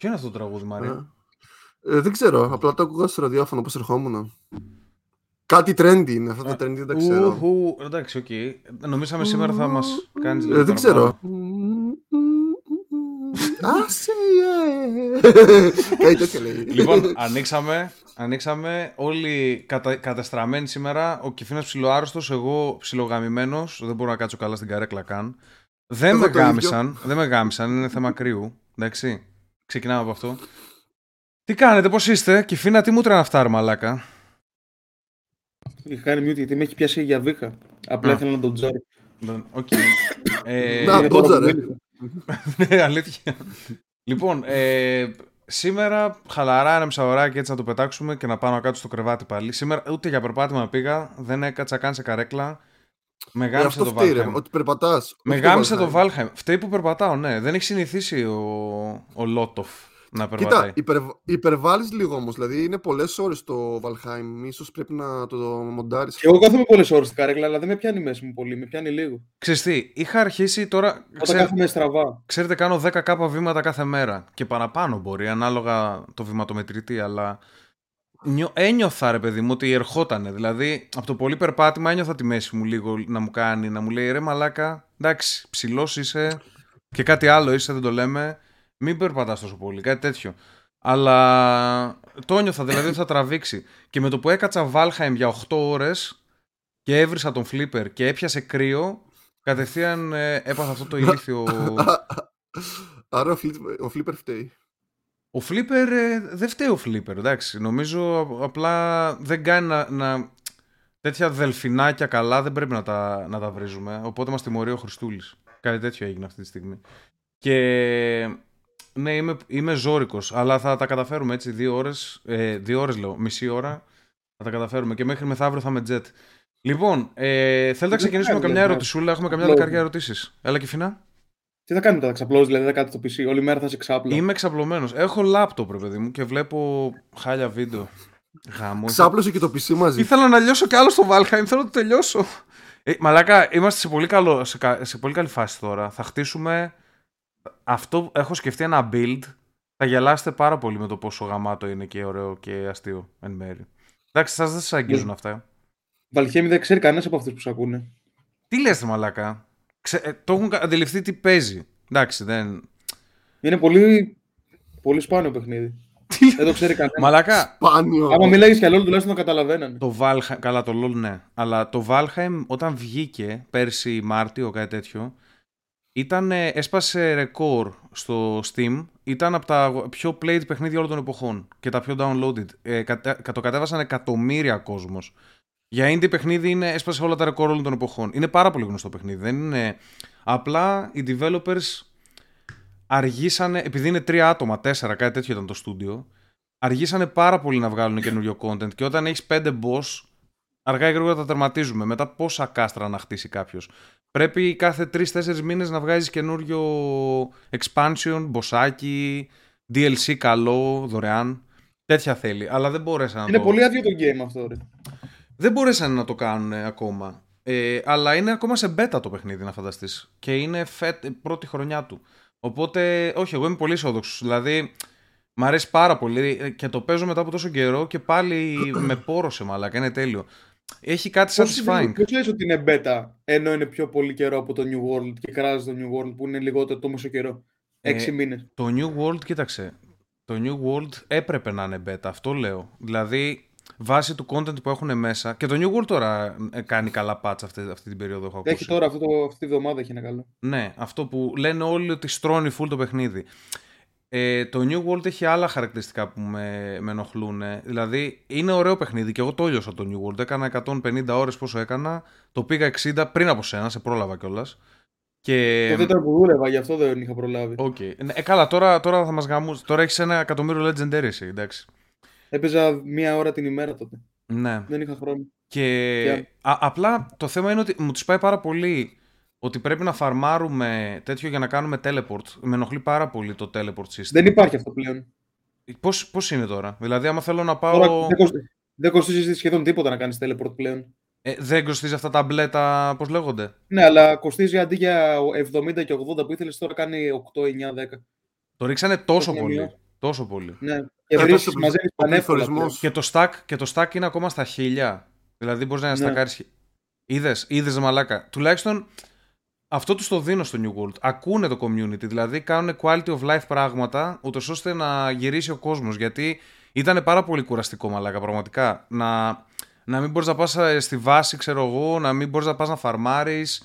Ποιο είναι αυτό το τραγούδι, Μαρία. Ε, δεν ξέρω. Απλά το άκουγα στο ραδιόφωνο όπως ερχόμουν. Κάτι trendy είναι. Αυτό το trendy δεν τα ξέρω. Ου, εντάξει, ok. Okay. Νομίζαμε σήμερα θα μας κάνεις λίγο. Ε, δεν ξέρω. Άσε, Κάτι τέτοιο λέει. Λοιπόν, ανοίξαμε, ανοίξαμε όλοι κατα, κατεστραμμένοι σήμερα. Ο Κεφίνας ψιλοάρρωστος, εγώ ψιλογαμημένος. Δεν μπορώ να κάτσω καλά στην καρέκλα καν. Δεν με γάμισαν, δεν με γάμισαν, είναι θέμα κρύου. Εντάξει, ξεκινάμε από αυτό. Τι κάνετε, πώς είστε, Κεφίνα, τι μούτρα είναι αυτά, μαλάκα; Είχα κάνει mute γιατί με έχει πιάσει για βήχα. Απλά ήθελα να τον τζάρω. Οκ. Ε, να, τον τζάρε. Ναι, αλήθεια. Λοιπόν, ε, σήμερα χαλαρά ένα μισαωράκι έτσι να το πετάξουμε και να πάω να κάτσω στο κρεβάτι πάλι. Σήμερα ούτε για περπάτημα πήγα, δεν έκατσα καν σε καρέκλα. Με γάμισε το Βάλχαιμ. Ότι περπατάς. Με γάμισε το Βάλχαιμ. Φταίει που περπατάω, ναι. Δεν έχει συνηθίσει ο, ο Λότοφ να περπατάει. Κοίτα, υπερ, υπερβάλλεις λίγο όμως. Δηλαδή είναι πολλές ώρες το Valheim. σω πρέπει να το μοντάρεις. Και εγώ κάθομαι πολλές ώρες στην καρέκλα, αλλά δεν με πιάνει μέση μου πολύ. Με πιάνει λίγο. Ξεστή, είχα αρχίσει τώρα. Όταν ξέρετε, κάθομαι στραβά. Ξέρετε, κάνω 10 βήματα κάθε μέρα. Και παραπάνω μπορεί, ανάλογα το βηματομετρητή, αλλά. Νιώ, ένιωθα ρε παιδί μου ότι ερχότανε. Δηλαδή, από το πολύ περπάτημα ένιωθα τη μέση μου λίγο να μου κάνει, να μου λέει ρε μαλάκα, εντάξει, ψηλός είσαι και κάτι άλλο είσαι, δεν το λέμε. Μην περπατάς τόσο πολύ, κάτι τέτοιο. Αλλά το ένιωθα, δηλαδή ότι θα τραβήξει. Και με το που έκατσα Βάλχαιμ για 8 ώρες και έβρισα τον Φλίπερ και έπιασε κρύο, κατευθείαν ε, έπαθα αυτό το ηλίθιο. Άρα ο Φλίπερ φταίει. Ο Φλίπερ ε, δεν φταίει ο Φλίπερ, εντάξει. Νομίζω απλά δεν κάνει να, να... Τέτοια δελφινάκια καλά δεν πρέπει να τα, να τα βρίζουμε. Οπότε μας τιμωρεί ο Χριστούλης. Κάτι τέτοιο έγινε αυτή τη στιγμή. Και ναι, είμαι, είμαι ζώρικος, αλλά θα τα καταφέρουμε έτσι. Δύο ώρες, ε, δύο ώρες λέω, μισή ώρα θα τα καταφέρουμε και μέχρι μεθαύριο θα είμαι jet. Λοιπόν, ε, θέλετε να ξεκινήσουμε με καμιά ερωτησούλα; Έχουμε καμιά δεκαριά ερωτήσεις. Έλα και φινά. Τι θα κάνετε, θα ξαπλώσει, δηλαδή θα κάτε στο PC. Όλη μέρα θα είσαι ξάπλο. Είμαι ξαπλωμένος. Έχω λάπτοπ, ρε παιδί μου, και βλέπω χάλια βίντεο. Γάμο. Ξάπλωσε και το PC μαζί. Ήθελα να λιώσω κι άλλο στο Valheim, θέλω να το τελειώσω. Ε, μαλάκα, είμαστε σε πολύ, καλό, σε, σε πολύ καλή φάση τώρα. Θα χτίσουμε αυτό έχω σκεφτεί ένα build. Θα γελάσετε πάρα πολύ με το πόσο γαμάτο είναι και ωραίο και αστείο εν μέρη. Εντάξει, σας δεν σας αγγίζουν ναι. αυτά. Βαλχέμι δεν ξέρει κανένας από αυτούς που σα ακούνε. Τι λες, μαλάκα; Ξε... Ε, το έχουν αντιληφθεί τι παίζει. Εντάξει, δεν. Είναι πολύ, πολύ σπάνιο παιχνίδι. δεν το ξέρει κανένας. Μαλάκα. Σπάνιο. Άμα μιλάει για LOL, τουλάχιστον το καταλαβαίνανε. Το Valheim, καλά, το LOL ναι. Αλλά το Valheim όταν βγήκε πέρσι Μάρτιο, κάτι τέτοιο, ήταν, έσπασε ρεκόρ στο Steam. Ήταν από τα πιο played παιχνίδια όλων των εποχών και τα πιο downloaded. Ε, το κατέβασαν εκατομμύρια κόσμος. Για indie παιχνίδι είναι, έσπασε όλα τα ρεκόρ όλων των εποχών. Είναι πάρα πολύ γνωστό παιχνίδι. Δεν είναι... Απλά οι developers αργήσανε, επειδή είναι τρία άτομα, τέσσερα, κάτι τέτοιο ήταν το στούντιο, αργήσανε πάρα πολύ να βγάλουν καινούριο content και όταν έχεις πέντε boss, αργά ή γρήγορα τα τερματίζουμε. Μετά πόσα κάστρα να χτίσει κάποιος. Πρέπει κάθε 3-4 μήνες να βγάζεις καινούριο expansion, μποσάκι, DLC καλό, δωρεάν. Τέτοια θέλει. Αλλά δεν μπόρεσαν να Είναι πολύ άδειο το game αυτό, ρε. Δεν μπορέσαν να το κάνουν ακόμα. Ε, αλλά είναι ακόμα σε beta το παιχνίδι, να φανταστείς. Και είναι φετ, πρώτη χρονιά του. Οπότε, όχι, εγώ είμαι πολύ αισιόδοξος. Δηλαδή, μ' αρέσει πάρα πολύ και το παίζω μετά από τόσο καιρό και πάλι με πόρωσε μαλάκα. Είναι τέλειο. Έχει κάτι satisfying. Πώ λες ότι είναι beta ενώ είναι πιο πολύ καιρό από το New World και κράζει το New World που είναι λιγότερο το μισό καιρό. Έξι ε, μήνες. Το New World, κοίταξε. Το New World έπρεπε να είναι beta, αυτό λέω. Δηλαδή, βάσει του content που έχουν μέσα. Και το New World τώρα ε, κάνει καλά patch αυτή, αυτή την περίοδο. Έχω έχει τώρα αυτό το, αυτή τη βδομάδα έχει ένα καλό. Ναι, αυτό που λένε όλοι ότι στρώνει full το παιχνίδι. Ε, το New World έχει άλλα χαρακτηριστικά που με, με ενοχλούν. Δηλαδή, είναι ωραίο παιχνίδι και εγώ το έλειωσα το New World. Έκανα 150 ώρες πόσο έκανα. Το πήγα 60 πριν από σένα, σε πρόλαβα κιόλας. Και... Τότε ήταν που δούλευα, γι' αυτό δεν είχα προλάβει. Okay. Ε, καλά, τώρα, τώρα θα μας γαμού. Τώρα έχεις ένα εκατομμύριο Legendary, εσύ, εντάξει. Έπαιζα μία ώρα την ημέρα τότε. Ναι. Δεν είχα χρόνο. Και, Α, απλά το θέμα είναι ότι μου τους πάει πάρα πολύ ότι πρέπει να φαρμάρουμε τέτοιο για να κάνουμε teleport. Με ενοχλεί πάρα πολύ το teleport system. Δεν υπάρχει αυτό πλέον. Πώς, πώς είναι τώρα, δηλαδή άμα θέλω να πάω... Τώρα, δεν, κοστίζει, δεν κοστίζει σχεδόν τίποτα να κάνεις teleport πλέον. Ε, δεν κοστίζει αυτά τα μπλέτα, πώς λέγονται; Ναι, αλλά κοστίζει αντί για 70 και 80 που ήθελες τώρα κάνει 8, 9, 10. Το ρίξανε τόσο πολύ. Τόσο πολύ. Ναι. Και Και βρίσκεις τόσο μαζεύεις ο πανεύκολα. πληθωρισμός. Και το stack, και το stack είναι ακόμα στα χίλια. Δηλαδή μπορείς να Ναι. στακάρεις... Είδες, είδες μαλάκα. Τουλάχιστον αυτό τους το δίνω στο New World. Ακούνε το community, δηλαδή κάνουν quality of life πράγματα, ούτως ώστε να γυρίσει ο κόσμος. Γιατί ήταν πάρα πολύ κουραστικό μαλάκα, πραγματικά. Να, να μην μπορείς να πας ε, στη βάση, ξέρω εγώ, να μην μπορείς να πας να φαρμάρεις.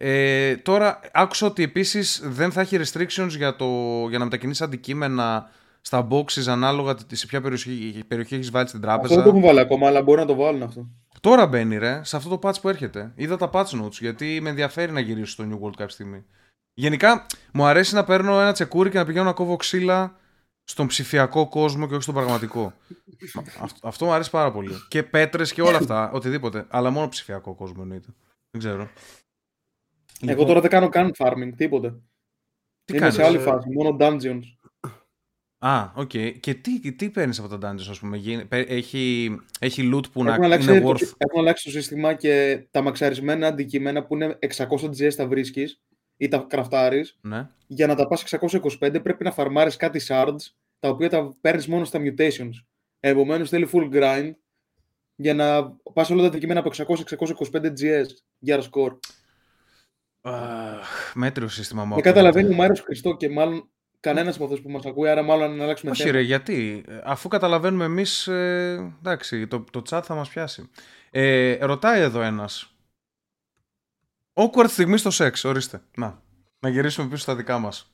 Ε, τώρα άκουσα ότι επίσης δεν θα έχει restrictions για, το, για να μετακινήσεις αντικείμενα στα boxes ανάλογα τι- σε ποια περιοχή, περιοχή έχεις βάλει στην Αυτό τράπεζα. δεν το έχουν βάλει ακόμα, αλλά μπορεί να το βάλουν αυτό. Τώρα μπαίνει ρε, σε αυτό το patch που έρχεται. Είδα τα patch notes γιατί με ενδιαφέρει να γυρίσω στο New World κάποια στιγμή. Γενικά μου αρέσει να παίρνω ένα τσεκούρι και να πηγαίνω να κόβω ξύλα στον ψηφιακό κόσμο και όχι στον πραγματικό. αυτό, αυτό μου αρέσει πάρα πολύ. Και πέτρες και όλα αυτά, οτιδήποτε. Αλλά μόνο ψηφιακό κόσμο εννοείται. Δεν ξέρω. Εγώ τώρα δεν κάνω καν farming, τίποτε. Λοιπόν, τι Είμαι σε κάνεις; άλλη φάση, μόνο dungeons. Α, οκ. Και τι, τι παίρνεις από τα dungeons, ας πούμε; Γίνει- πε- Έχει, έχει loot που να Έχουν αλλάξει, είναι το, worth. έχουν αλλάξει το σύστημα και τα μαξαρισμένα αντικείμενα που είναι 600 GS τα βρίσκεις ή τα κραφτάρεις Ναι. για να τα πας 625 πρέπει να φαρμάρεις κάτι shards τα οποία τα παίρνεις μόνο στα mutations. Επομένως θέλει full grind για να πας όλα τα αντικείμενα από 600-625 GS για score. Αχ, μέτριο σύστημα μου. Δεν ακούγεται. καταλαβαίνει ο Μάριος Χριστό και μάλλον κανένας από αυτούς που μας ακούει, άρα μάλλον να αλλάξουμε Όχι θέμα. ρε, γιατί; Ε, Αφού καταλαβαίνουμε εμείς, ε, εντάξει, το, το chat θα μας πιάσει. Ε, ρωτάει εδώ ένας. Awkward στιγμή στο σεξ, ορίστε. Να, να γυρίσουμε πίσω στα δικά μας.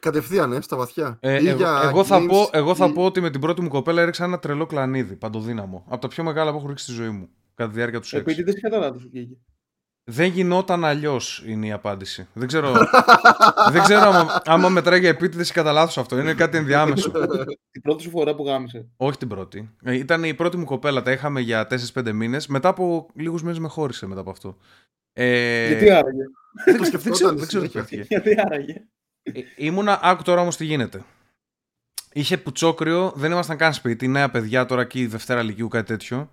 Κατευθείαν, ε, στα βαθιά. Ε, Ή εγώ, για εγώ, θα games πω, εγώ θα ή- πω ότι με την πρώτη μου κοπέλα έριξα ένα τρελό κλανίδι, παντοδύναμο. Από τα πιο μεγάλα που έχω ρίξει στη ζωή μου, κατά τη διάρκεια του σεξ. Επίτηδες ή κατά λάθος βγήκε. Δεν γινόταν αλλιώς είναι η απάντηση. Δεν ξέρω, δεν ξέρω άμα, άμα μετράει για επίτηδες ή κατά λάθος αυτό. Είναι κάτι ενδιάμεσο. Την πρώτη σου φορά που γάμισε. Όχι την πρώτη. Ε, Ήταν η πρώτη μου κοπέλα. Τα είχαμε για 4-5 μήνες. Μετά από λίγους μήνες με χώρισε μετά από αυτό. Ε, Γιατί άραγε; δεν, Το δεν σκεφτόταν ξέρω, στη δεν ξέρω τι συνέχεια. πέφτει. Γιατί άραγε; Ε, Ήμουνα, άκου τώρα όμως τι γίνεται. Είχε πουτσόκριο, δεν ήμασταν καν σπίτι, νέα παιδιά τώρα εκεί, Δευτέρα Λυκειού, κάτι τέτοιο.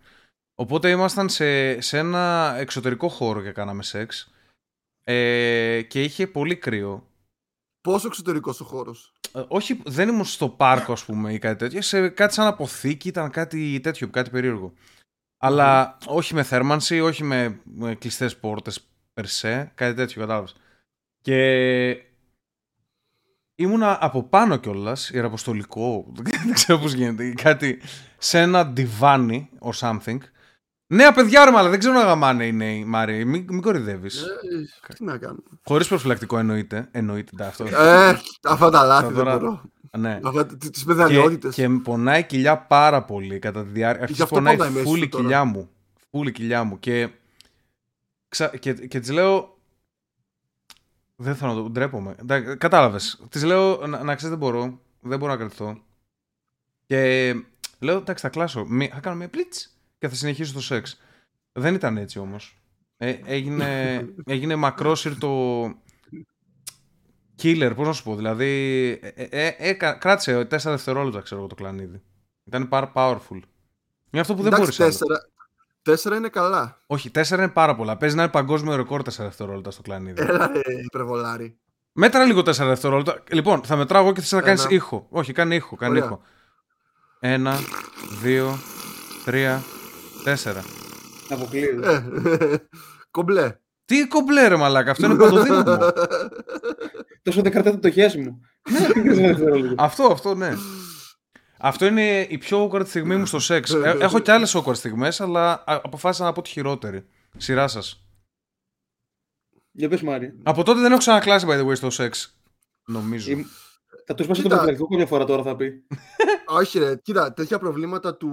Οπότε ήμασταν σε, σε ένα εξωτερικό χώρο και κάναμε σεξ. Ε, και είχε πολύ κρύο. Πόσο εξωτερικός ο χώρος; Ε, όχι, δεν ήμουν στο πάρκο, ας πούμε, ή κάτι τέτοιο. Σε κάτι σαν αποθήκη, ήταν κάτι τέτοιο, κάτι περίεργο. Αλλά όχι με θέρμανση, όχι με, με κλειστές πόρτες περσέ, κάτι τέτοιο, κατάλαβες. Και ήμουνα από πάνω κιόλας, ιεραποστολικό, δεν ξέρω πώς γίνεται, κάτι σε ένα ντιβάνι or something. Νέα παιδιά, ρε μάλα, δεν ξέρω να γαμάνε οι νέοι, Μάρι, μην, μην κορυδεύεις. Ε, τι να κάνουμε. Χωρίς προφυλακτικό εννοείται. Εννοείται τα αυτό. Ε, αυτά τα λάθη δεν Τώρα- μπορώ. ναι. Αυτά τις και, παιδανιότητε. και πονάει η κοιλιά πάρα πολύ κατά τη διάρκεια. Γι' Αρχίζει αυτό πονάει πονάει μέση φούλη σου τώρα. κοιλιά μου. Φούλη κοιλιά μου. Και, ξα... και, και της λέω. Δεν θέλω να το ντρέπομαι. Κατάλαβες. Της λέω να, να ξέρεις δεν μπορώ. Δεν μπορώ να κρατηθώ. Και λέω εντάξει θα κλάσω. Μη- Θα κάνω μια πλίτ και θα συνεχίσω το σεξ. Δεν ήταν έτσι όμως. Ε, έγινε, έγινε μακρόσυρτο killer, πώς να σου πω. Δηλαδή, ε, ε, ε, κα- κράτησε 4 δευτερόλεπτα, ξέρω εγώ, το κλανίδι. Ήταν πάρα powerful. Είναι αυτό που δεν Εντάξει, μπορείς άλλο. τέσσερα, τέσσερα είναι καλά. Όχι, 4 είναι πάρα πολλά. Παίζει να είναι παγκόσμιο ρεκόρ 4 δευτερόλεπτα στο κλανίδι. Έλα, ε, υπερβολάρι. Μέτρα λίγο 4 δευτερόλεπτα. Λοιπόν, θα μετράω εγώ και θες να Ένα. κάνεις ήχο. Όχι, κάνει ήχο, κάνει Ωραία. ήχο. Ένα, δύο, τρία, τέσσερα. Αποκλείεται. Ε, Κομπλέ. Τι κομπλέ ρε μαλάκα, αυτό είναι παντοδύναμο. Τόσο δεν κρατάτε το χέρι μου. αυτό, αυτό, ναι. Αυτό είναι η πιο awkward στιγμή μου στο σεξ. Ε, έχω και άλλες awkward στιγμές, αλλά α, αποφάσισα να πω τη χειρότερη. Σειρά σας. Για πες Μάρια. Από τότε δεν έχω ξανακλάσει, by the way, στο σεξ. Νομίζω. Ή- Θα τους σπάσει το Κοίτα. προφυλακτικό καμιά φορά τώρα θα πει. Όχι, ρε, κοίτα, τέτοια προβλήματα του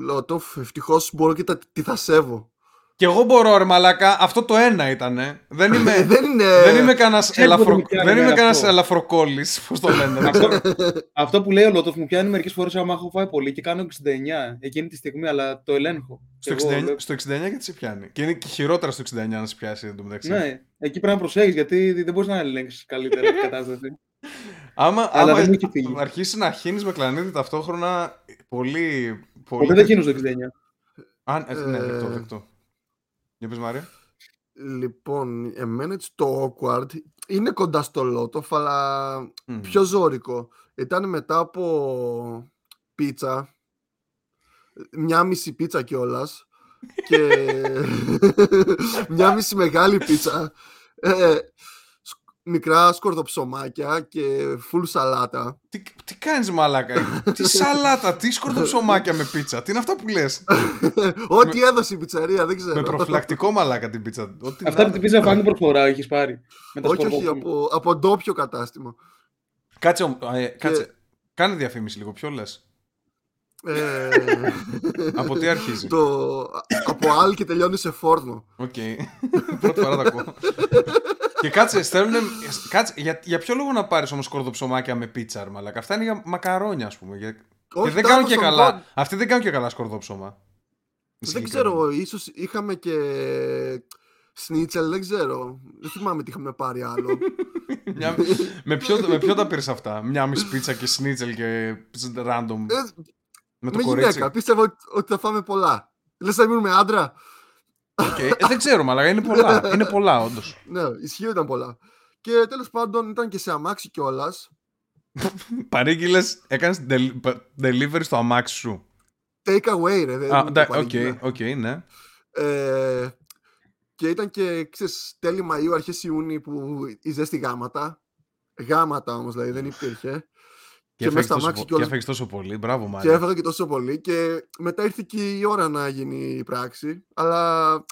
Λότοφ ευτυχώς μπορώ και τα, τι θα σέβω. Και εγώ μπορώ, ρε μαλάκα, αυτό το ένα ήταν. Δεν είμαι, Ε, δεν είναι. δεν είμαι κανένας Ξέρεις πότε ελαφρο... μου πιάνει δεν είμαι εμένα κανένας αυτό. ελαφροκόλλης, πώς το λένε. δεν αυτό, ξέρω. αυτό που λέει ο Λότοφ μου πιάνει μερικές φορές άμα έχω φάει πολύ και κάνω 69 εκείνη τη στιγμή, αλλά το ελέγχω. στο, Και εγώ 69, λέω, στο 69 γιατί σε πιάνει; Και είναι και χειρότερα στο 69 να σε πιάσει εν τω μεταξύ. Ναι, εκεί πρέπει να προσέχεις γιατί δεν μπορείς να ελέγξεις καλύτερα την κατάσταση. Άμα, Αλλά άμα δεν μου έχει φύγει. αρχίσει να χύνεις με κλανίδι ταυτόχρονα, πολύ... πολύ... Ποτέ δεν γίνω στο 69. Αν, ε, ναι, Ε, δεκτό, δεκτό. Για πες Μάρια. Λοιπόν, εμένα έτσι το awkward είναι κοντά στο Λότοφ, αλλά Μμμ. πιο ζώρικο. ήταν μετά από πίτσα, μια μισή πίτσα κιόλας. και μια μισή μεγάλη πίτσα. Ε, μικρά σκορδοψωμάκια και full σαλάτα. Τι, τι κάνεις μαλάκα, τι σαλάτα, τι σκορδοψωμάκια με πίτσα, τι είναι αυτά που λες; Ό,τι έδωσε η πιτσαρία, δεν ξέρω. με προφυλακτικό μαλάκα την πίτσα. Ό,τι Αυτά να- με την πίζα φάνη προφορά έχεις πάρει. Με τα όχι, όχι, σκορδόφυλλα. από, από ντόπιο κατάστημα. Κάτσε, ο- ε, κάτσε. Κάνε διαφήμιση λίγο, ποιο λες. Ε, Από τι αρχίζει. το, από Αλ και τελειώνει σε Φόρνο. Οκ. Πρώτη φορά τα ακούω. Και κάτσε, στέλνουν. Κάτσε, για, για ποιο λόγο να πάρεις όμως σκορδοψωμάκια με πίτσα, ρε μαλάκα; Αυτά είναι για μακαρόνια, ας πούμε. Για... και Όχι, δεν τα κάνουν και άκουσα, καλά. λοιπόν. Αυτοί δεν κάνουν και καλά σκορδόψωμα. Δεν ξέρω, ίσως είχαμε και σνίτσελ, δεν ξέρω. Δεν θυμάμαι τι είχαμε πάρει άλλο. Μια... με, ποιο, με ποιο τα πήρες αυτά, Μια μισή πίτσα και σνίτσελ και random. Ε, με το με κορίτσι; γυναίκα, πίστευα ότι, ότι θα φάμε πολλά. Λες να μείνουμε άντρα; Οκ. Ε, δεν ξέρω, μαλάκα. Είναι πολλά. είναι πολλά, όντως. Ναι, ισχύει ήταν πολλά. Και τέλος πάντων ήταν και σε αμάξι κιόλας. Παρήγγειλες, έκανες delivery στο αμάξι σου. Take away, ρε. δεν Α, το εντά- οκ, παρήγγειλα. οκ, ναι. Ε, και ήταν και, ξέρεις, τέλη Μαΐου, αρχές Ιούνιου που η ζέστη γάματα. Γάματα όμως, δηλαδή, δεν υπήρχε. Και, Και έφαγες μέσα στα τόσο, αμάξι πο- κιόλας. και έφαγες τόσο πολύ. Μπράβο, Και Μάρια. έφαγα και τόσο πολύ. Και μετά ήρθε και η ώρα να γίνει η πράξη. Αλλά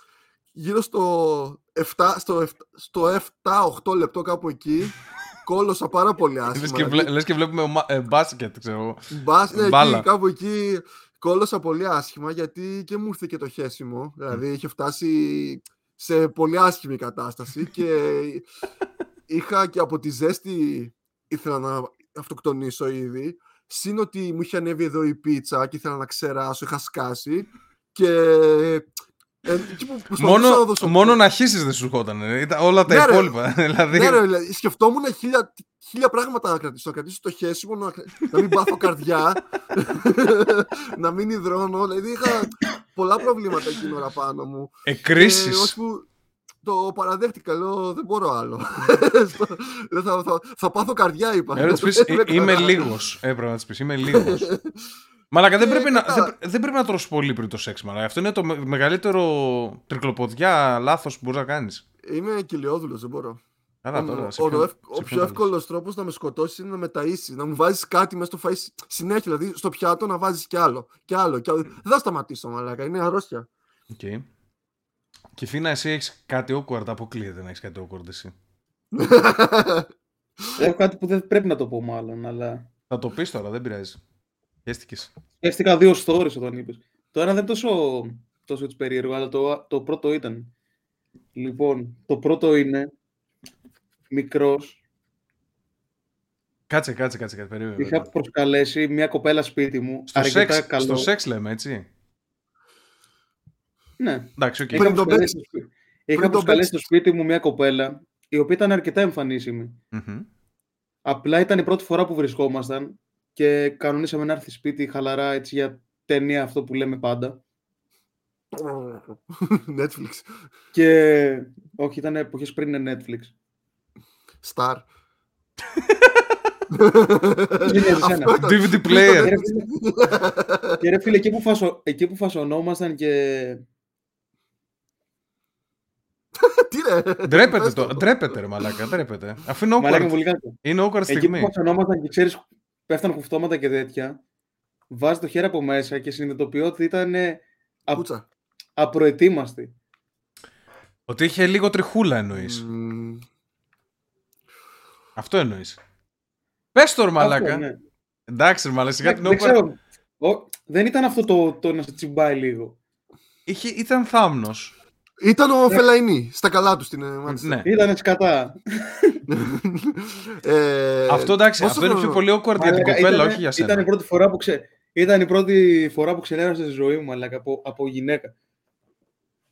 γύρω στο 7, στο 7, στο 7-8 λεπτό κάπου εκεί, κόλωσα πάρα πολύ Λες άσχημα. και, βλέ- λες και βλέπουμε ομα- ε, μπάσκετ, ξέρω εγώ. Μπας, ναι, μπάλα. εκεί, κάπου εκεί κόλωσα πολύ άσχημα γιατί και μου ήρθε και το χέσιμο. Δηλαδή είχε φτάσει σε πολύ άσχημη κατάσταση και είχα και από τη ζέστη ήθελα να αυτοκτονήσω ήδη. Συν ότι μου είχε ανέβει εδώ η πίτσα και ήθελα να ξεράσω, είχα σκάσει και... Ε, εκεί που προσπαθούσα Μόνο, να δώσω- μόνο να χύσεις δεν σου ερχόταν. ε. Ήταν όλα τα Ναι, ρε. υπόλοιπα. δηλαδή, Ναι, ρε, δηλαδή, σκεφτόμουν χίλια, χίλια πράγματα να κρατήσω. Να κρατήσω το χέσιμο, να, να μην πάθω καρδιά, να μην υδρώνω. Δηλαδή είχα πολλά προβλήματα εκείνη την ώρα πάνω μου. εκκρίσεις. Ε, ώσπου το παραδέχτηκα, λέω δεν μπορώ άλλο. Στο- λέω, θα, θα, θα πάθω καρδιά, είπα. Ε, να της πεις, Δεν «Ε, με είμαι κρατά. λίγος. Έπρεπε να της πεις, είμαι λίγος. Μαλάκα, δεν Ε, πρέπει, να, κατά. δεν, πρέ- δεν πρέπει να τρως πολύ πριν το σεξ, μαλάκα. Αυτό είναι το με- μεγαλύτερο τρικλοποδιά λάθος που μπορείς να κάνεις. Είμαι κοιλιόδουλος, δεν μπορώ. Καλά Ο- τώρα. σε ο, ποιον- ο, ευ- σε ο ποιον πιο το λες. εύκολο τρόπος να με σκοτώσεις είναι να με ταΐσεις, να μου βάζεις κάτι μέσα στο φαΐ συνέχεια. Δηλαδή στο πιάτο να βάζεις κι άλλο. Κι άλλο, κι άλλο. Δεν θα σταματήσω, μαλάκα. Είναι αρρώστια. Οκ. Κεφίνα, εσύ έχεις κάτι awkward, αποκλείεται να έχεις κάτι awkward εσύ. Έχω κάτι που δεν πρέπει να το πω μάλλον, αλλά... Θα το πεις τώρα, δεν πειράζει. Χέστηκες. Σκέφτηκα δύο stories όταν είπες. Το ένα δεν είναι τόσο, τόσο έτσι περίεργο, αλλά το, το πρώτο ήταν. Λοιπόν, το πρώτο είναι μικρός. Κάτσε, κάτσε, κάτσε, κάτσε. περίμενε, Είχα περίμενε. προσκαλέσει μια κοπέλα σπίτι μου. Στο αρκετά σεξ, καλό. στο σεξ λέμε, έτσι. Ναι. Εντάξει, οκ. Είχα Πριν τον προσκαλέσει, παίξεις. στο σπίτι- είχα τον προσκαλέσει παίξεις. στο σπίτι μου μια κοπέλα, η οποία ήταν αρκετά εμφανίσιμη. Μμμ. Απλά ήταν η πρώτη φορά που βρισκόμασταν και κανονίσαμε να έρθει σπίτι χαλαρά έτσι για ταινία αυτό που λέμε πάντα. Netflix. Και όχι, ήταν εποχές πριν είναι Netflix. Star. Είναι εσένα. Αυτό ήταν. DVD Και player. ρε φίλε- Και ρε φίλε, εκεί που, φασο... εκεί που φασωνόμασταν και Τι ρε. Ντρέπεται Πες το. Ντρέπεται, ρε μαλάκα. Ντρέπεται. Αφού είναι Μαλάκα awkward. πολύ κάτω. Είναι awkward Εκεί που στιγμή. φασωνόμασταν και ξέρεις, πέφτανε κουφτώματα και τέτοια, βάζεις το χέρι από μέσα και συνειδητοποιώ ότι ήταν ε, α... Κούτσα. απροετοίμαστη. Ότι είχε λίγο τριχούλα εννοείς. Μμμ. Αυτό εννοείς. Πες το ρε μαλάκα. Αυτό, ναι. Εντάξει, ρε μαλάκα. Σιγά Δεν, την δεν awkward. ξέρω. Ο- δεν ήταν αυτό το, το να σε τσιμπάει λίγο. Είχε, ήταν θάμνος. Ήταν ο Φελαϊνή στα καλά τους στην ε, Manchester. Ναι. Ήταν σκατά. Ε, Αυτό εντάξει, πόσο αυτό είναι πιο χρόνο- πολύ awkward για την Μαλάκα, κοπέλα, ήτανε- όχι για Ήταν η σένα. πρώτη φορά που, ξε... ήταν η πρώτη φορά που ξενέρωσα στη ζωή μου, μαλάκα, από, από γυναίκα.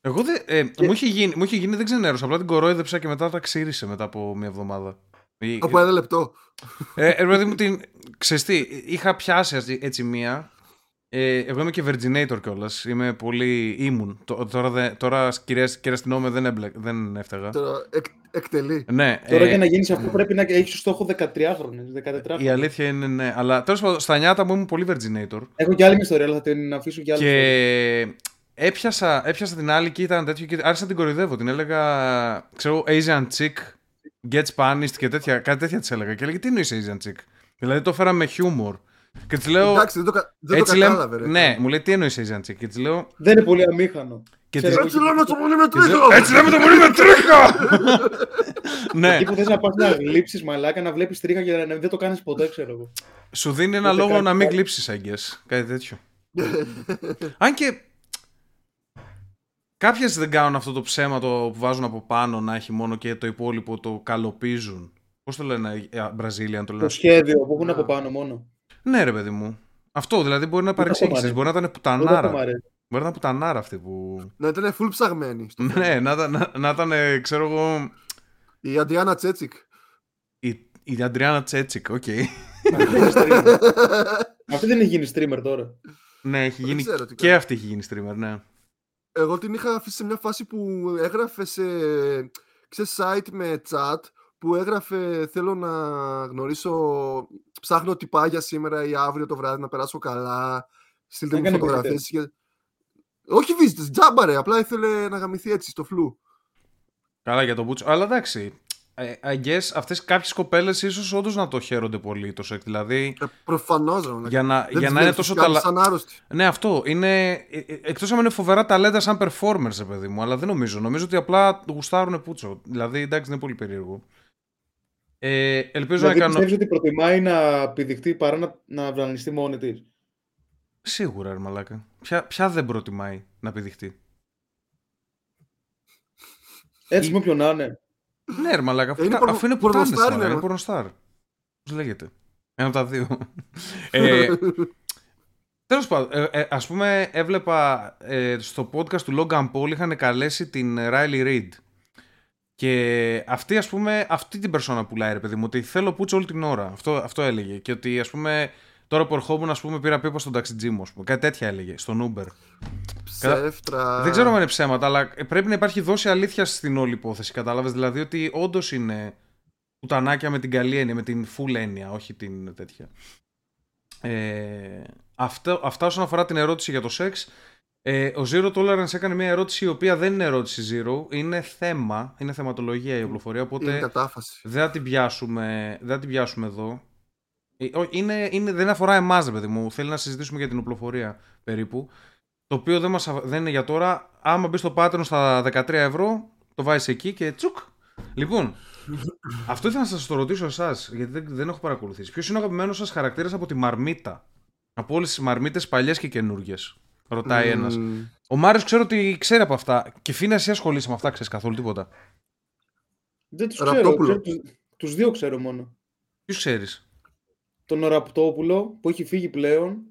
Εγώ δεν. Ε, μου, είχε γίνει, μου είχε γίνει, δεν ξενέρωσα. Απλά την κορόιδεψα και μετά τα ξύρισε μετά από μια εβδομάδα. Ή- Από ένα λεπτό. Ε, ε, ρε παιδί μου, την. Ξέρεις τι, είχα πιάσει έτσι- έτσι μία Ε, εγώ είμαι και Virginator κιόλας. Είμαι πολύ ήμουν. Τ- Τώρα, δε, τώρα κυρία, κυρία αστυνόμε δεν, έμπλε, δεν έφταγα. Τώρα, εκ, εκτελεί. Ναι, Τώρα ε, για να γίνεις αυτό πρέπει να έχεις στόχο 13 χρόνια. 14 η αλήθεια είναι ναι. Αλλά τέλος πάντων, στα νιάτα μου ήμουν πολύ Virginator. Έχω και άλλη μια ιστορία, αλλά θα την αφήσω για άλλη φορά. Και έπιασα, έπιασα την άλλη και ήταν τέτοιο και άρχισα να την κοροϊδεύω. Την έλεγα, ξέρω, Asian chick, get Spanish και τέτοια, κάτι τέτοια της έλεγα. Και έλεγε, τι εννοείς Asian chick; Δηλαδή το έφερα με χιούμορ. Και της λέω. Εντάξει, δεν το, κα- δεν το έτσι λέμε- κατάλαβε. ρε. ναι, μου λέει τι εννοείς Asian chick. Και της λέω. Δεν είναι πολύ αμήχανο. Και Ξέρω της- εγώ Έτσι λέμε το πολύ με της λέω, τρίχο. Έτσι λέμε το πολύ με τρίχα! ναι, Εκεί που θες να πας να γλύψει μαλάκα, να βλέπεις τρίχα και να δεν το κάνεις ποτέ, ξέρω εγώ. σου δίνει ένα Ούτε λόγο κάτι να μην άλλο. γλύψει, I guess. Κάτι τέτοιο. Αν και. Κάποιες δεν κάνουν αυτό το ψέμα το που βάζουν από πάνω να έχει μόνο και το υπόλοιπο το καλοπίζουν. Πώς το λένε, ε, Μπραζίλια, αν το Το λένε. σχέδιο που έχουν Ναι. από πάνω μόνο. Ναι, ρε παιδί μου. Αυτό δηλαδή μπορεί να Ούτε αυτό μ' παρεξήγησες. αρέσει. Μπορεί να ήταν Ούτε αυτό πουτανάρα. μ' αρέσει. Μπορεί να ήταν πουτανάρα αυτή που. Να ήταν full ψαγμένη. στο- ναι, να, ήταν- να, να ήταν, ε, ξέρω εγώ. Η Αντριάννα Τσέτσικ. Η, η Αντριάννα Τσέτσικ, οκ. Αυτή δεν είναι streamer. Αυτή δεν έχει γίνει streamer τώρα. ναι, έχει γίνει. ξέρω τι Και κάνει. αυτή έχει γίνει streamer, ναι. Εγώ την είχα αφήσει σε μια φάση που έγραφε σε ξέρεις, site με chat που έγραφε θέλω να γνωρίσω, ψάχνω τυπάγια σήμερα ή αύριο το βράδυ να περάσω καλά, στείλτε μου Έκανε φωτογραφίες. Και... Όχι visitors, τζάμπα ρε, απλά ήθελε να γαμηθεί έτσι στο φλου. Καλά για τον Μπούτσο. Αλλά εντάξει. ε, I guess αυτές κάποιες κοπέλες ίσως όντως να το χαίρονται πολύ το σεκ. Δηλαδή, Ε, προφανώς ρε. μαλάκα. για να, Δεν για τις να είναι βλέπεις τόσο κάτι ταλα... σαν άρρωστη. Ναι, αυτό. Είναι... ε, ε, Εκτός αν είναι φοβερά ταλέντα σαν performers, ρε παιδί μου. Αλλά δεν νομίζω. Νομίζω ότι απλά γουστάρουν πούτσο. Δηλαδή, εντάξει, είναι πολύ περίεργο. Ε, ελπίζω Δηλαδή να κάνω... πιστεύεις ότι προτιμάει να πηδηχτεί παρά να, να βρανιστεί μόνη της; Σίγουρα, ρε μαλάκα. Ποια, ποια δεν προτιμάει να πηδηχτεί. Έτσι με ποιον να είναι. Ναι, ρε μαλάκα. Αφού, Ε, είναι κα- πορνο- αφού είναι πουτάνες, πορνοστάρ μαλάκα, είναι, είναι ρε. πορνοστάρ. Πώς λέγεται; Ένα από τα δύο. ε, Τέλος πάντων, ε, ε, ας πούμε έβλεπα ε, στο podcast του Logan Paul είχαν καλέσει την Riley Reid. Και αυτή, ας πούμε, αυτή την περσόνα πουλάει, ρε παιδί μου, ότι θέλω πούτσο όλη την ώρα. Αυτό, αυτό έλεγε. Και ότι, ας πούμε, τώρα που ερχόμουν, ας πούμε, πήρα πίπα στον ταξιτζή μου, ας πούμε. Κάτι τέτοια έλεγε, στον Uber. Ψεύτρα. Δεν ξέρω αν είναι ψέματα, αλλά πρέπει να υπάρχει δόση αλήθεια στην όλη υπόθεση. Κατάλαβες; Δηλαδή ότι όντως είναι πουτανάκια με την καλή έννοια, με την full έννοια, όχι την τέτοια. Ε, αυτό, αυτά όσον αφορά την ερώτηση για το σεξ. Ε, ο Zero Tolerance έκανε μια ερώτηση η οποία δεν είναι ερώτηση Zero, είναι θέμα, είναι θεματολογία η οπλοφορία, Είναι οπότε κατάφαση. δεν θα την πιάσουμε, δεν θα την πιάσουμε εδώ. Ε, ό, Είναι, είναι, δεν αφορά εμάς, ρε παιδί μου. Θέλει να συζητήσουμε για την οπλοφορία περίπου. Το οποίο δεν, μας, δεν είναι για τώρα. Άμα μπει στο Patreon στα 13 ευρώ, το βάζεις εκεί και τσουκ. Λοιπόν, αυτό ήθελα να σας το ρωτήσω εσάς, γιατί δεν, δεν έχω παρακολουθήσει. Ποιος είναι ο αγαπημένος σας χαρακτήρας από τη Μαρμίτα; Από όλες τις Μαρμίτες, παλιές και καινούργιες; Ρωτάει ένας. Μμμ. Ο Μάριος ξέρω ότι ξέρει από αυτά. Και φίνα, εσύ ασχολείσαι με αυτά, ξέρεις καθόλου τίποτα. Δεν τους ξέρω. Ραπτόπουλο. ξέρω τους, τους δύο ξέρω μόνο. Ποιο ξέρεις; Τον Ραπτόπουλο που έχει φύγει πλέον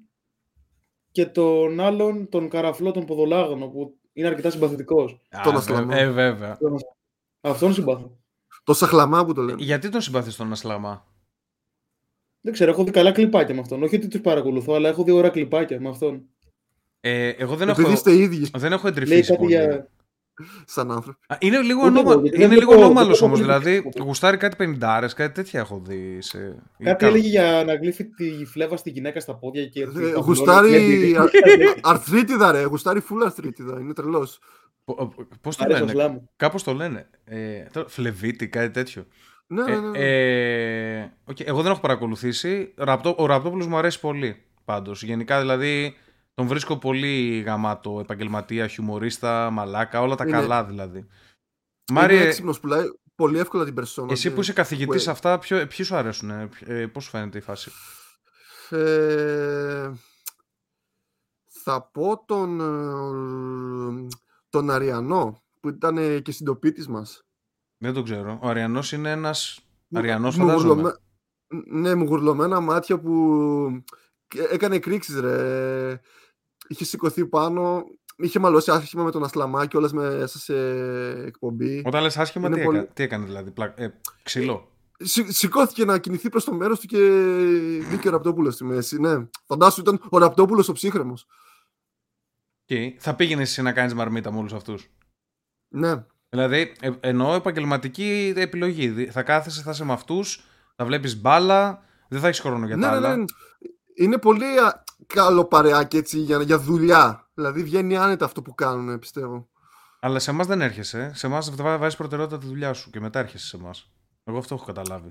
και τον άλλον, τον Καραφλό, τον Ποδολάγωνο που είναι αρκετά συμπαθητικός. Τον Α, Ασλαμό. Ε, βέβαια. Αυτόν συμπάθω. Το σαχλαμά που το λένε. Γιατί τον συμπαθείς τον Ασλαμά; Δεν ξέρω, έχω δει καλά κλιπάκια με αυτόν. Όχι ότι τους παρακολουθώ, αλλά έχω δει ωραία κλιπάκια με αυτόν. Ε, εγώ δεν Επειδή έχω, είστε ίδιοι δεν έχω Λέει εντρυφήσει κάτι πολύ. για. σαν άνθρωποι. Α, Είναι λίγο, Ούτε ανώμα... εγώ, γιατί είναι δεν λίγο έχω- ανώμαλος δεν έχω όμως, πολύ δηλαδή κλιπ. γουστάρει κάτι πενιντάρες, κάτι τέτοια έχω δει σε... Κάτι Κα- έλεγε για να γλύφει τη φλέβα στη γυναίκα στα πόδια και. ότι Ε, τα Γουστάρει βουλώνει. α- αρθρίτιδα ρε, γουστάρει full αρθρίτιδα, είναι τρελός. Πο- Πώς το Αρέσει ο λένε, Σλάμ. κάπως το λένε. Ε, τώρα, φλεβίτη, κάτι τέτοιο. Ναι, ναι, ναι. Ε, ε, οκ, Εγώ δεν έχω παρακολουθήσει. Ραπτό, ο Ραπτόπουλος μου αρέσει πολύ πάντως. Γενικά δηλαδή τον βρίσκω πολύ γαμάτο επαγγελματία, χιουμορίστα, μαλάκα, όλα τα Είναι- καλά δηλαδή. Είναι Μάριε, έξυπνος, πουλάει πολύ εύκολα την περσόνα. εσύ και- που είσαι καθηγητής σε που- αυτά, ποιο, ποιοι σου αρέσουν, ε, πώς σου φαίνεται η φάση; Ε, θα πω τον, ε, τον Αριανό που ήταν ε, και συντοπίτης μας. Δεν τον ξέρω. Ο Αριανός είναι ένας... Μου- Αριανός μου φαντάζομαι. γουρλωμέ- Ναι, μου γουρλωμένα μάτια που και- έκανε κρίξεις ρε. Είχε σηκωθεί πάνω, είχε μαλώσει άσχημα με τον Ασλαμά και όλες μέσα σε εκπομπή. Όταν λες άσχημα, Είναι τι, πολύ- έκα- τι έκανε δηλαδή, πλα... ε, ξύλο. Συ- σηκώθηκε να κινηθεί προς το μέρος του και μπήκε ο Ραπτόπουλος στη μέση. Ναι. Φαντάσου ήταν ο Ραπτόπουλος ο ψύχρεμος. Okay. Θα πήγαινε εσύ να κάνεις μαρμίτα με όλους αυτούς; Ναι. Δηλαδή, ε, εννοώ επαγγελματική επιλογή. Δη- Θα κάθεσαι, θα είσαι με αυτούς, θα βλέπεις μπάλα, δεν θα έχεις χρόνο για ναι, τα ναι, άλλα. ναι. Είναι πολύ α, καλό παρεάκι έτσι για, για δουλειά. Δηλαδή βγαίνει άνετα αυτό που κάνουν, πιστεύω. Αλλά σε εμάς δεν έρχεσαι. Σε εμάς βάζεις προτεραιότητα τη δουλειά σου και μετά έρχεσαι σε εμάς. Εγώ αυτό έχω καταλάβει.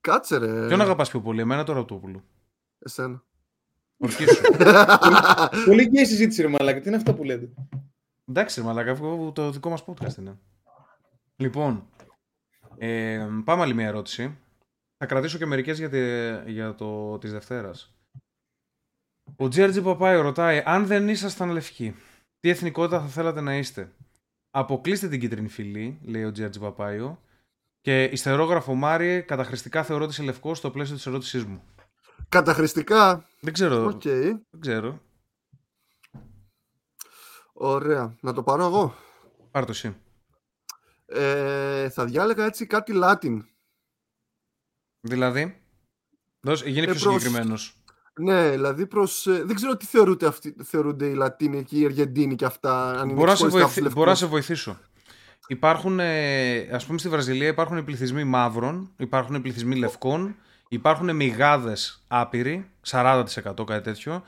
Κάτσε ρε. Ποιον αγαπάς πιο πολύ, εμένα τώρα Ραπτόπουλο. Εσένα. Ορκίσου. Πολύ και η συζήτηση, ρε Μαλάκα. Τι είναι αυτό που λέτε; Εντάξει, ρε μαλάκα, αυτό το δικό μας podcast είναι. Λοιπόν, ε, πάμε άλλη μια ερώτηση. Θα κρατήσω και μερικές για, τη, για το της Δευτέρας. Ο Τζέρτζι Παπάιο ρωτάει, αν δεν ήσασταν λευκοί, τι εθνικότητα θα θέλατε να είστε; Αποκλείστε την κίτρινη φυλή, λέει ο Τζέρτζι Παπάιο, και υστερόγραφο Μάριε καταχρηστικά θεωρώ ότι είσαι λευκό στο πλαίσιο της ερώτησής μου. Καταχρηστικά; Δεν ξέρω, Οκ. δεν ξέρω. Ωραία. Να το πάρω εγώ. Πάρ' το εσύ. Ε, θα διάλεγα έτσι κάτι Latin. Δηλαδή, δώσε, γίνει Ε, πιο προς- συγκεκριμένος. Ναι, δηλαδή προς... ε, δεν ξέρω τι θεωρούνται, αυτοί, θεωρούνται οι Λατίνοι και οι Αργεντίνοι και αυτά. Αν είναι Μπορώ να, σε ξεχωριστά από βοηθη- τους μπορώ να σε λευκούς. βοηθήσω. Υπάρχουν, ε, ας πούμε στη Βραζιλία υπάρχουν οι πληθυσμοί μαύρων, υπάρχουν οι πληθυσμοί λευκών, υπάρχουν μυγάδες άπειροι, 40% κάτι τέτοιο.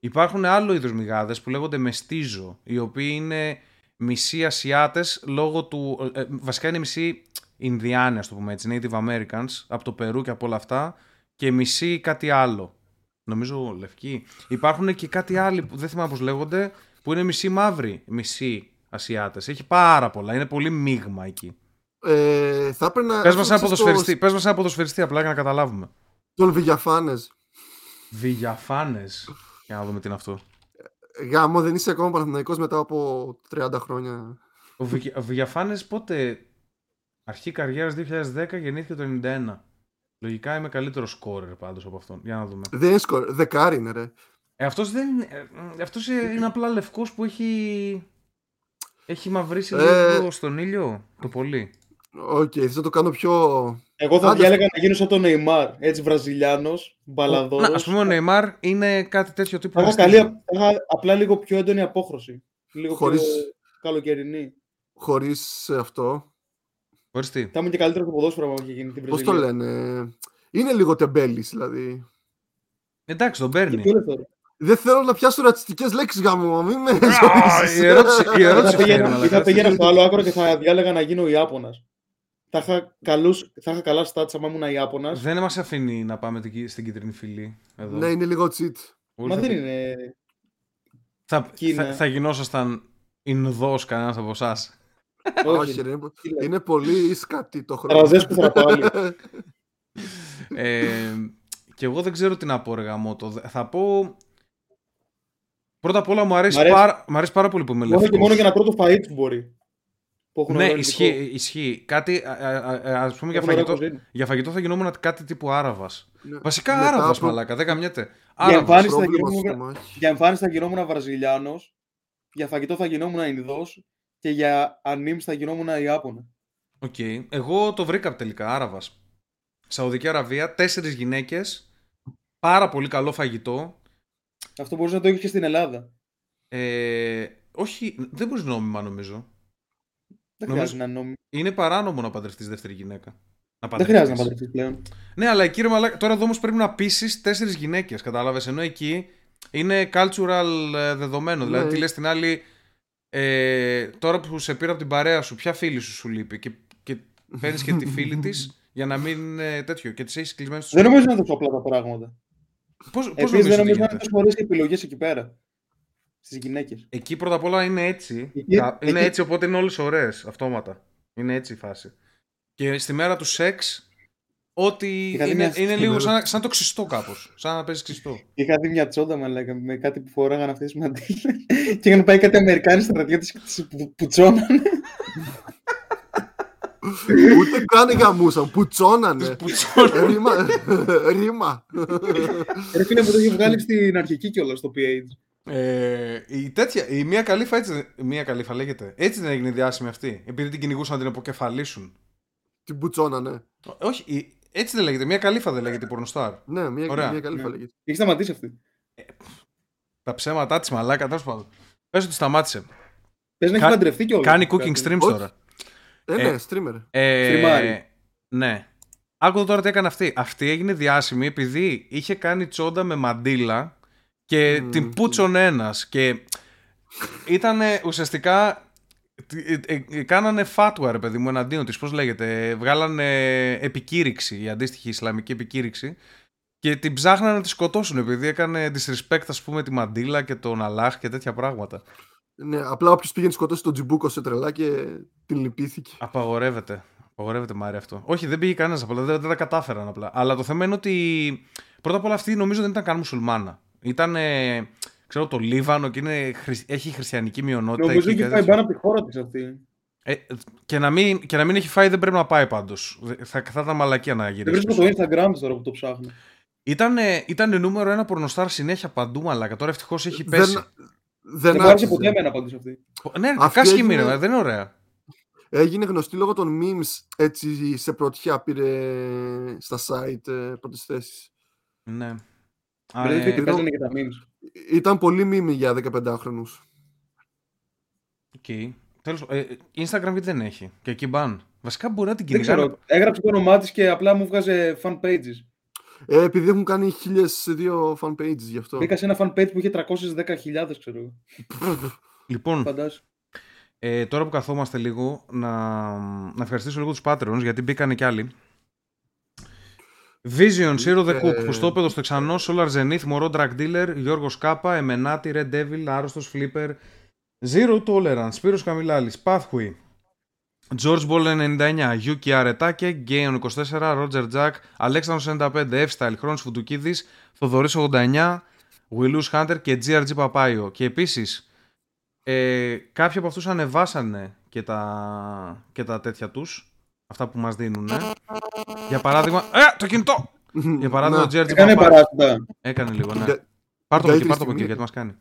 Υπάρχουν άλλο είδους μυγάδες που λέγονται μεστίζο, οι οποίοι είναι μισοί Ασιάτες λόγω του... ε, ε, βασικά είναι μισοί Ινδιάνοι, ας το πούμε έτσι, Native Americans, από το Περού και από όλα αυτά, και μισοί κάτι άλλο. Νομίζω λευκοί. Υπάρχουν και κάτι άλλοι που δεν θυμάμαι πώς λέγονται, που είναι μισοί μαύροι, μισοί Ασιάτες. Έχει πάρα πολλά, είναι πολύ μείγμα εκεί. Ε, θα έπαιρνα... Πες μας ένα αυτό, ξέρεις, ποδοσφαιριστή, πες μας ένα ποδοσφαιριστή απλά για να καταλάβουμε. το- Τον Βηγιαφάνες. Βηγιαφάνες. Για να δούμε τι είναι αυτό. Γάμο, δεν είσαι ακόμα Παναθηναϊκός μετά από 30 χρόνια. Ο, Βηγια... ο Βηγιαφάνες πότε αρχή καριέρας 2010 γεννήθηκε το 91. Λογικά είμαι καλύτερος σκόρερ πάντως από αυτόν. Για να δούμε. Δεν είναι σκορ, δεκάρι είναι ρε. Ε, αυτός, δεν... είναι- ε, αυτός ε, είναι απλά λευκός που έχει... Έχει μαυρίσει Ε. λίγο στον ήλιο. Το πολύ. Οκ, θες να το κάνω πιο... Εγώ θα Άντε. διάλεγα να γίνω σαν τον Νεϊμάρ. Έτσι, Βραζιλιάνος, μπαλαδόρος. Να, ας πούμε ο Νεϊμάρ είναι κάτι τέτοιο τύπου. Θα είχα, μαστίγιο. καλή, θα είχα απλά λίγο πιο έντονη απόχρωση. Λίγο Χωρίς- πιο καλοκαιρινή. χωρίς αυτό. Χωρίς τι. Θα ήμουν και καλύτερος στο ποδόσφαιρο αν είχε γίνει την Πώς το Βραζιλία. λένε; Είναι λίγο τεμπέλης δηλαδή. Εντάξει, τον Και παίρνει. πιο ελεύθερο. Δεν θέλω να πιάσω ρατσιστικές λέξεις γάμο. Μην με Α, ζωήσεις. η ερώτηση, η Ή ερώτηση θα φέρνει, πήγαινα, αλλά ή θα κάτι. πήγαινα στο άλλο άκρο και θα διάλεγα να γίνω Ιάπωνας. Θα είχα, καλούς, θα είχα καλά stats άμα ήμουν Ιάπωνας. Δεν μας αφήνει να πάμε την- στην κίτρινη φυλή. Εδώ. Ναι, είναι λίγο cheat. Όλοι Μα θα- δεν είναι. Θα, Κίνα. θα, θα γινόσασταν Ινδός κανένας από εσάς; Όχι, Όχι. ρε, είναι, Τι λέει. είναι πολύ σκατή το χρόνο. Ραζέσκου θα πάλι. ε, και εγώ δεν ξέρω τι να πω, ρε γαμώτο. Δε- Θα πω. Πρώτα απ' όλα μου αρέσει, Μ' αρέσει- Πάρα, μ' αρέσει πάρα πολύ που είμαι Μόνο λευκός. και μόνο για ένα πρώτο φαΐ του μπορεί. Που έχουν Ναι, ωραίο ισχύει, υλικό. ισχύει. Κάτι, α, α, α, ας πούμε για Έχουν ωραία φαγητό, κουζίνα. για φαγητό θα γινόμουν κάτι τύπου Άραβας. Ναι. Βασικά Μετά Άραβας, από- μαλάκα, δεν καμιέται. Για Άραβας. εμφάνιση θα Πρόβλημα γινόμουν, στο μάχη. για εμφάνιση θα γινόμουν Βραζιλιάνος. Για φαγητό θα γινόμουν Ινδός. Και για animes θα γινόμουν Ιάπωνα. Οκ. Εγώ το βρήκα τελικά, Άραβας. Σαουδική Αραβία, τέσσερις γυναίκες, πάρα πολύ καλό φαγητό. Αυτό μπορούσε να το έχεις και στην Ελλάδα. Ε, όχι, δεν μπορείς νόμιμα νομίζω. Δεν Νομίζω- χρειάζεται να νόμι... Είναι παράνομο να παντρευτείς δεύτερη γυναίκα. Να Δεν χρειάζεται να παντρευτείς. παντρευτείς πλέον. Ναι, αλλά εκεί ρε μαλάκα, τώρα εδώ όμως πρέπει να πείσεις τέσσερις γυναίκες, κατάλαβες, ενώ εκεί είναι cultural ε, δεδομένο. Δηλαδή, Ναι. τι λες την άλλη, ε, τώρα που σε πήρα από την παρέα σου, ποια φίλη σου σου λείπει και, και παίρνεις και τη φίλη της για να μην είναι τέτοιο και τις έχεις κλεισμένες στο Δεν σπίτι; νομίζω να είναι τόσο απλά τα πράγματα. Πώς, πώς Επίσης νομίζεις δεν ότι νομίζω να είναι γίνεται; τόσο ωραίε οι επιλογές εκεί πέρα. Στις γυναίκες. Εκεί πρώτα απ' όλα είναι έτσι. Εκεί- Τα- είναι εκεί- έτσι, οπότε είναι όλες ωραίες, αυτόματα. Είναι έτσι η φάση. Και στη μέρα του σεξ, ό,τι Είχα δει είναι, μια- είναι στη λίγο μέρα- σαν, σαν το ξυστό κάπως. Σαν να παίζεις ξυστό. Είχα δει μια τσόντα μαλάκα, με κάτι που φοράγαν αυτές τις μαντήλες. και είχαν πάει κάτι Αμερικάνοι στρατιώτε και τις που- πουτσώνανε. Ούτε καν γαμούσαν, πουτσώνανε. Πουτσώνε. Ρήμα. Ρήμα. Ρε φίλε μου το είχε βγάλει στην αρχική κιόλας στο PH. Ε, η τέτοια, η μία καλύφα έτσι, δεν- η μία καλύφα λέγεται. Έτσι δεν έγινε διάσημη αυτή. Επειδή την κυνηγούσαν να την αποκεφαλίσουν. Την πουτσώνανε. Όχι, η- έτσι δεν λέγεται. Μια καλύφα δεν λέγεται η πορνοστάρ. Ναι, μια, Ωραία. μια καλή Ναι. φαλακή. Έχει σταματήσει αυτή. Τα ψέματά της μαλάκα, τέλος πάντων. Πες ότι σταμάτησε. Πες να έχει Κα- παντρευτεί κιόλας. Κάνει cooking streams Όχι. τώρα. Ε, Ε, ναι, streamer. Ε, Στριμάρει. ναι. Άκου τώρα τι έκανε αυτή. Αυτή έγινε διάσημη επειδή είχε κάνει τσόντα με μαντίλα και Μμμ. την πούτσον ένας και ήταν ουσιαστικά ε, ε, ε, κάνανε φάτουα ρε παιδί μου εναντίον της πώς λέγεται βγάλανε επικήρυξη η αντίστοιχη Ισλαμική επικήρυξη και την ψάχνανε να τη σκοτώσουν επειδή έκανε disrespect ας πούμε τη μαντίλα και τον Αλάχ και τέτοια πράγματα Ναι, απλά όποιος πήγε να σκοτώσει τον Τζιμπούκο σε τρελά και την λυπήθηκε. Απαγορεύεται. Απαγορεύεται Μάρια αυτό. Όχι, δεν πήγε κανένας απλά. Δεν, δεν τα κατάφεραν απλά. Αλλά το θέμα είναι ότι πρώτα απ' όλα αυτή νομίζω δεν ήταν καν μουσουλμάνα. Ήταν, ε, ξέρω, το Λίβανο και είναι, χρυσ- έχει χριστιανική μειονότητα. Νομίζω εκεί έχει και πάει τέτοια. πάνω από τη χώρα της αυτή. Ε, και, να μην, και να μην έχει φάει δεν πρέπει να πάει πάντως. Θα, θα ήταν μαλακία να Δεν γυρίσει. βρίσκω πίσω. το Instagram της τώρα που το ψάχνω. Ήταν, ήταν νούμερο ένα πορνοστάρ συνέχεια παντού, μαλάκα. Τώρα ευτυχώς έχει Δεν, πέσει. δεν Δεν μου άρεσε άξιζε. ποτέ εμένα πάντως αυτή. Ναι, ρε, Αυτή κάσχη έγινε- μοίρα, δεν είναι ωραία. Έγινε γνωστή λόγω των memes έτσι σε πρωτιά πήρε στα site ε, πρώτες θέσεις. Ναι. Α, Δηλαδή ε, τι παίζανε και τα memes. Ήταν πολύ meme για 15χρονους. Οκ. Τέλος, ε, Instagram γιατί δεν έχει. Και εκεί ban. Βασικά μπορεί να την Δεν κυνηγάνε. ξέρω. Έγραψε το όνομά της και απλά μου βγάζε fan pages. Ε, επειδή έχουν κάνει χίλιες δύο fan pages γι' αυτό. Μπήκα σε ένα fan page που είχε 310.000, ξέρω εγώ. Λοιπόν, Φαντάσου. ε, τώρα που καθόμαστε λίγο, να, να ευχαριστήσω λίγο τους Patreons, γιατί μπήκανε κι άλλοι. Vision, Zero the Cook, Ε. Χουστόπεδο στο Εξανό, Solar Zenith, Μωρό Drag Dealer, Γιώργος Κάπα, Εμενάτη, Red Devil, Άρρωστος Flipper, Zero Tolerance, Σπύρος Καμιλάλης, Pathway, George Ball 99, Yuki Αρετάκε, Gaon 24, Roger Jack, Αλέξανδρος 95, F-Style, Χρόνης Φουντουκίδης, Θοδωρής 89, Willus Hunter και GRG Παπάιο. Και επίσης, ε, κάποιοι από αυτούς ανεβάσανε και τα, και τα τέτοια τους, αυτά που μας δίνουν. Για παράδειγμα, ε, το κινητό! Για παράδειγμα, ο Να, GRG Έκανε Παπάιο. παράσιτα. Έκανε λίγο, ναι. Για- Πάρ' το από εκεί, καλύτερη πάρ' το από εκεί, στιγμή. γιατί μας κάνει.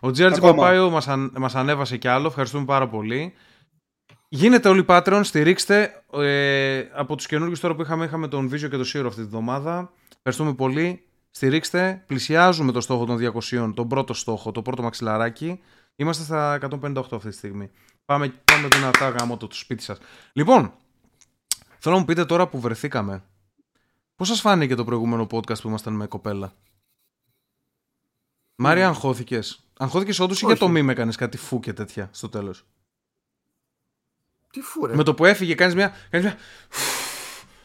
Ο GRG Ακόμα. Παπάιο μας, αν, μας ανέβασε κι άλλο, ευχαριστούμε πάρα πολύ. Γίνετε όλοι Patreon, στηρίξτε. Ε, από τους καινούργιους τώρα που είχαμε, είχαμε τον Βίζιο και τον Σύρο αυτή τη βδομάδα. Ευχαριστούμε πολύ. Στηρίξτε. Πλησιάζουμε το στόχο των 200, τον πρώτο στόχο, το πρώτο μαξιλαράκι. Είμαστε στα 158 αυτή τη στιγμή. Πάμε, πάμε δυνατά γάμο το, το σπίτι σας. Λοιπόν, θέλω να μου πείτε τώρα που βρεθήκαμε. Πώς σας φάνηκε το προηγούμενο podcast που ήμασταν με κοπέλα; Μάρια, αγχώθηκες; Αγχώθηκες όντως ή για Όχι. το μη με έκανες κάτι φου και τέτοια στο τέλος; Τι φούρε. Με το που έφυγε, κάνεις μια. Κάνεις μια...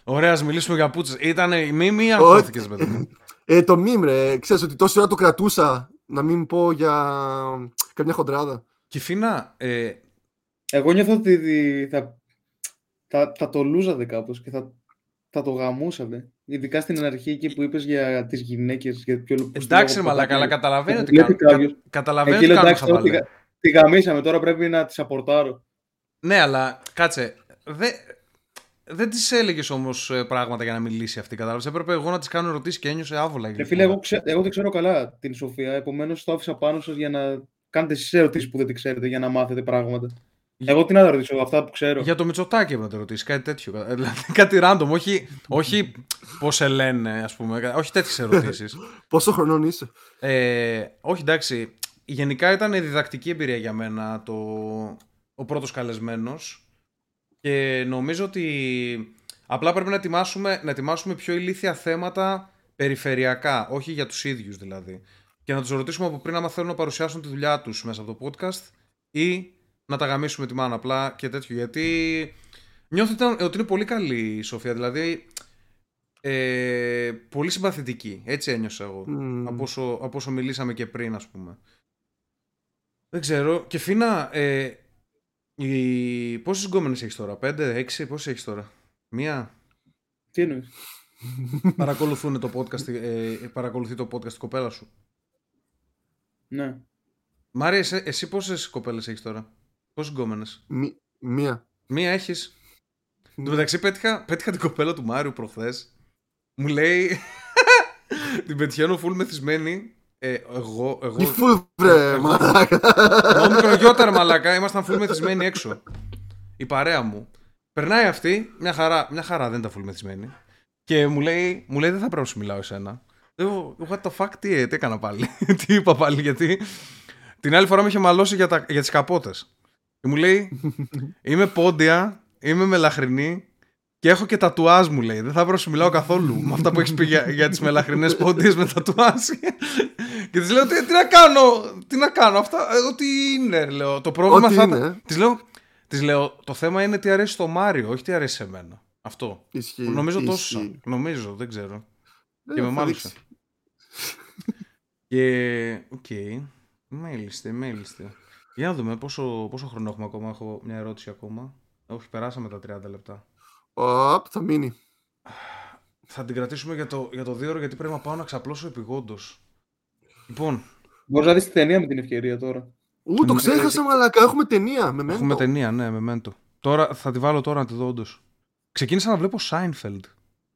Ωραία, ας μιλήσουμε για πούτσες. Ήταν μη μη αγχώθηκες, παιδί μου. Ε, το meme ρε, ξέρεις ότι τόση ώρα το κρατούσα να μην πω για καμιά χοντράδα. Κυφίνα, ε, Εγώ νιώθω ότι δι- θα, θα, θα το λούζατε κάπως και θα, θα το γαμούσατε. Ειδικά στην αρχή εκεί που είπες για τις γυναίκες. Για ποιο, πώς εντάξει, το ρε μαλάκα, αλλά κομμάτι. καταλαβαίνω ότι Βλέπει κάνω. κάποιος. κα- Καταλαβαίνω Εκεί ότι λέω κάνω εντάξει, τώρα τη, χαβαλέ. γα- τη γαμίσαμε, τώρα πρέπει να τη απορτάρω. Ναι, αλλά κάτσε. Δεν δεν τη έλεγες όμως πράγματα για να μιλήσει αυτή. Κατάλαβες; Έπρεπε εγώ να τη κάνω ερωτήσεις και ένιωσε άβολα. Ρε λοιπόν. φίλε, εγώ, ξέ, εγώ δεν ξέρω καλά την Σοφία, επομένως το άφησα πάνω σας για να κάνετε εσείς ερωτήσεις που δεν τη ξέρετε, για να μάθετε πράγματα. Εγώ τι να τα ρωτήσω, αυτά που ξέρω. Για το Μητσοτάκι έπρεπε να το ρωτήσει, κάτι τέτοιο. Ε, Δηλαδή κάτι random, όχι, όχι πώς σε λένε, ας πούμε. Όχι τέτοιες ερωτήσεις. Πόσο χρονών είσαι; Ε, όχι, εντάξει. Γενικά ήταν διδακτική εμπειρία για μένα το, ο πρώτος καλεσμένος και νομίζω ότι απλά πρέπει να ετοιμάσουμε, να ετοιμάσουμε πιο ηλίθια θέματα περιφερειακά, όχι για τους ίδιους δηλαδή. Και να τους ρωτήσουμε από πριν άμα θέλουν να παρουσιάσουν τη δουλειά τους μέσα από το podcast ή να τα γαμίσουμε τη μάνα απλά και τέτοιο. Γιατί νιώθω ότι ήταν- ότι είναι πολύ καλή η Σοφία, δηλαδή ε, πολύ συμπαθητική. Έτσι ένιωσα εγώ. Μμμ. Από, όσο, από όσο μιλήσαμε και πριν, ας πούμε. Δεν ξέρω. Και Φίνα, ε, οι... πόσες γκόμενες έχεις τώρα, πέντε, έξι, πόσες έχεις τώρα; Μία; Τι εννοείς; Παρακολουθούν το podcast, ε, παρακολουθεί το podcast η κοπέλα σου; Ναι. Μάρια, εσύ, εσύ πόσες κοπέλες έχεις τώρα; Πόσες γκόμενες; Μη- μία. Μία έχεις. Εν τω μεταξύ πέτυχα, πέτυχα την κοπέλα του Μάριου προχθές. Μου λέει. την πετυχαίνω full μεθυσμένη. Ε, εγώ, εγώ, Τι φουλ βρε εγώ- μαλάκα. Εγώ μικρογιότερα μαλακά, ήμασταν full μεθυσμένοι έξω. Η παρέα μου. Περνάει αυτή, μια χαρά, μια χαρά δεν ήταν φουλμεθισμένη. Και μου λέει, μου λέει δεν θα πρέπει να σου μιλάω εσένα. Λέω, what the fuck, τι, ε, τι έκανα πάλι. τι είπα πάλι, γιατί την άλλη φορά με είχε μαλώσει για, τα, για τις καπότες. Και μου λέει, είμαι πόντια, είμαι μελαχρινή και έχω και τατουάζ μου λέει. Δεν θα βρω σου μιλάω καθόλου με αυτά που έχεις πει για, για τις μελαχρινές πόντιες με τατουάζ. και της λέω, τι, τι, να κάνω, τι να κάνω, αυτά, ε, ό,τι είναι, λέω. Το πρόβλημα Ό,τι θα είναι. ήταν. Της λέω, της λέω, το θέμα είναι τι αρέσει στο Μάριο, όχι τι αρέσει σε μένα. Αυτό. Ισχύει. Νομίζω τόσο. ισχύει. Νομίζω, δεν ξέρω. Ε, και με θα μάλωσε. δείξει. Και. Οκ. Μάλιστα, μάλιστα. Για να δούμε πόσο, πόσο χρόνο έχουμε ακόμα. Έχω μια ερώτηση ακόμα. Όχι, περάσαμε τα 30 λεπτά. Οπ, θα μείνει. Θα την κρατήσουμε για το, για το δύο ώρο γιατί πρέπει να πάω να ξαπλώσω επιγόντως. Λοιπόν, Μπορείς να δεις τη ταινία με την ευκαιρία τώρα. Ού, το Ναι, ξέχασα, μαλακά. Έχουμε ταινία. Με έχουμε ταινία, ναι, με μέντο. Τώρα θα τη βάλω τώρα να τη δω όντως. Ξεκίνησα να βλέπω Seinfeld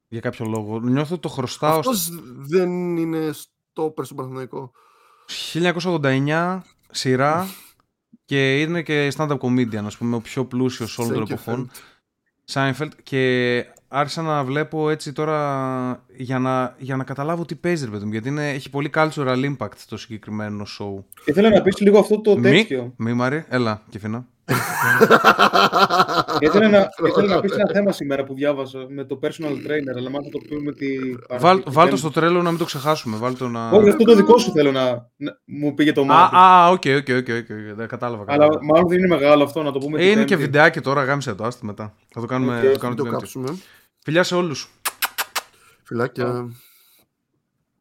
για κάποιο λόγο. Νιώθω ότι το χρωστάω. Αυτός δεν είναι στο στο Παναθηναϊκό. 1989 σειρά και είναι και stand-up comedian, ας πούμε, ο πιο πλούσιος όλων των εποχών. Seinfeld και άρχισα να βλέπω έτσι τώρα για να, για να καταλάβω τι παίζει ρε παιδί μου γιατί είναι, έχει πολύ cultural impact το συγκεκριμένο show. Και θέλω να πεις λίγο αυτό το Μη, τέτοιο. μη Μαρή, έλα και φίνα. Ήθελα να, ήθελα να πεις ένα θέμα σήμερα που διάβασα με το personal trainer, αλλά μάλλον θα το πούμε τη. Βάλ, βάλ το στο Trello να μην το ξεχάσουμε. Βάλ το να... Όχι, αυτό το δικό σου θέλω να, να μου πήγε το Α, μάτι. α, ok, ok, ok, ok, δεν κατάλαβα. Αλλά κατάλαβα. μάλλον δεν είναι μεγάλο αυτό να το πούμε. Ε, την είναι και Πέμπτη. βιντεάκι τώρα, γάμισε το, άστι μετά. Θα το κάνουμε, Οκ, θα το Μην κάνουμε το την Πέμπτη. κάψουμε. Φιλιά σε όλους. Φιλάκια.